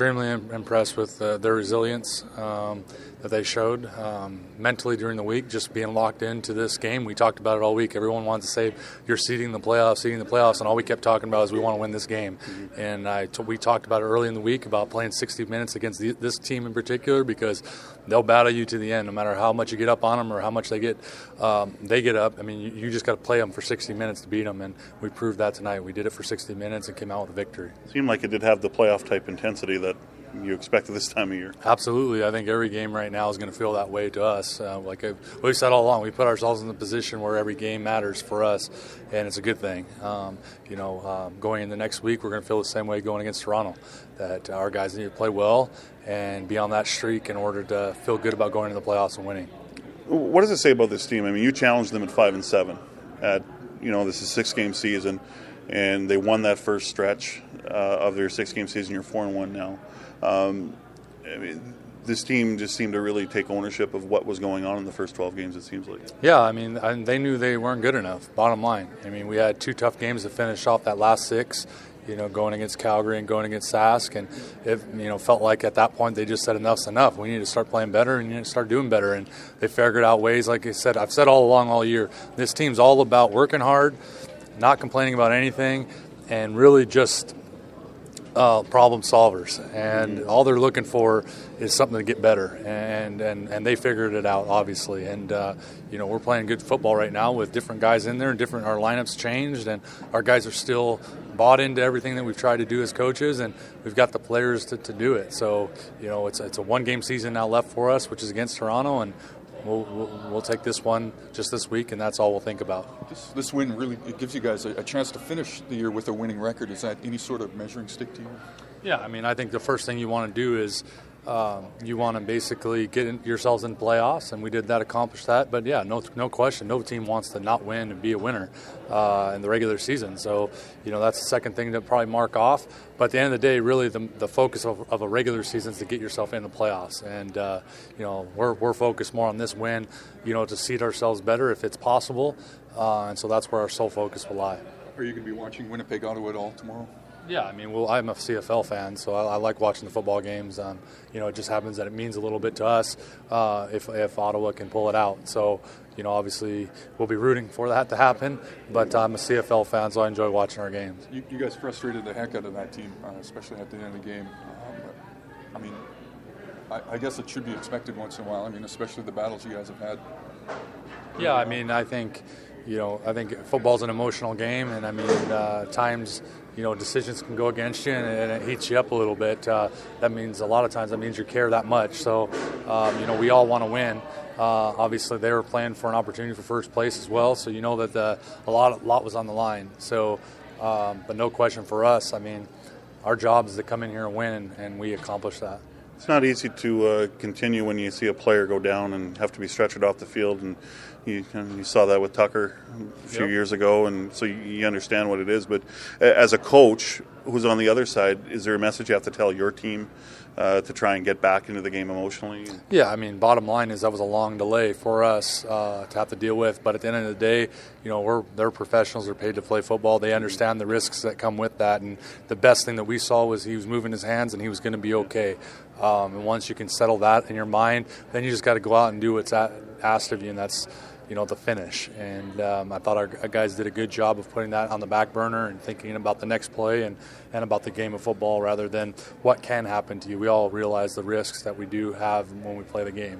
extremely impressed with uh, their resilience um, that they showed um, mentally during the week, just being locked into this game. We talked about it all week. Everyone wanted to say, You're seeding the playoffs, seeding the playoffs, and all we kept talking about is we want to win this game. Mm-hmm. And I t- we talked about it early in the week about playing 60 minutes against the, this team in particular because they'll battle you to the end, no matter how much you get up on them or how much they get um, they get up. I mean, you, you just got to play them for 60 minutes to beat them, and we proved that tonight. We did it for 60 minutes and came out with a victory. It seemed like it did have the playoff type intensity that you expect at this time of year. Absolutely, I think every game right now is going to feel that way to us. Uh, like we've said all along, we put ourselves in the position where every game matters for us, and it's a good thing. Um, you know, um, going into next week, we're going to feel the same way going against Toronto. That our guys need to play well and be on that streak in order to feel good about going to the playoffs and winning. What does it say about this team? I mean, you challenged them at five and seven. At you know, this is six game season, and they won that first stretch uh, of their six game season. You're four and one now. Um, I mean, this team just seemed to really take ownership of what was going on in the first 12 games, it seems like. Yeah, I mean, they knew they weren't good enough, bottom line. I mean, we had two tough games to finish off that last six, you know, going against Calgary and going against Sask. And it, you know, felt like at that point they just said enough's enough. We need to start playing better and you need to start doing better. And they figured out ways, like I said, I've said all along all year, this team's all about working hard, not complaining about anything, and really just uh, problem solvers, and mm-hmm. all they're looking for is something to get better, and and, and they figured it out obviously. And uh, you know we're playing good football right now with different guys in there, and different our lineups changed, and our guys are still bought into everything that we've tried to do as coaches, and we've got the players to, to do it. So you know it's it's a one game season now left for us, which is against Toronto, and We'll, we'll, we'll, take this one just this week, and that's all we'll think about. This, this win really it gives you guys a, a, chance to finish the year with a winning record. Is that any sort of measuring stick to you? Yeah, I mean, I think the first thing you want to do is um, you want to basically get in, yourselves in playoffs, and we did that, accomplish that. But yeah, no, no question, no team wants to not win and be a winner uh, in the regular season. So you know that's the second thing to probably mark off. But at the end of the day, really the, the focus of, of, a regular season is to get yourself in the playoffs, and uh, you know we're we're focused more on this win, you know, to seed ourselves better if it's possible, uh, and so that's where our sole focus will lie. Are you going to be watching Winnipeg Ottawa at all tomorrow? Yeah, I mean, well, I'm a CFL fan, so I, I like watching the football games. Um, you know, it just happens that it means a little bit to us uh, if, if Ottawa can pull it out. So, you know, obviously we'll be rooting for that to happen. But I'm a CFL fan, so I enjoy watching our games. You, you guys frustrated the heck out of that team, uh, especially at the end of the game. Um, but, I mean, I, I guess it should be expected once in a while. I mean, especially the battles you guys have had. Yeah, I mean, I think you know, I think football's an emotional game, and I mean, uh, times you know decisions can go against you, and, and it heats you up a little bit. Uh, that means a lot of times that means you care that much. So, um, you know, we all want to win. Uh, obviously, they were playing for an opportunity for first place as well, so you know that the, a lot, lot was on the line. So, um, but no question for us. I mean, our job is to come in here and win, and, and we accomplish that. It's not easy to uh, continue when you see a player go down and have to be stretchered off the field, and you, you saw that with Tucker a few yep. years ago, and so you understand what it is. But as a coach who's on the other side, is there a message you have to tell your team uh, to try and get back into the game emotionally? Yeah, I mean, bottom line is that was a long delay for us uh, to have to deal with. But at the end of the day, you know, we're they're professionals. They're paid to play football. They understand the risks that come with that. And the best thing that we saw was he was moving his hands and he was going to be okay. Um, and once you can settle that in your mind, then you just got to go out and do what's asked of you, and that's you know the finish. And um, I thought our guys did a good job of putting that on the back burner and thinking about the next play and, and about the game of football rather than what can happen to you. We all realize the risks that we do have when we play the game.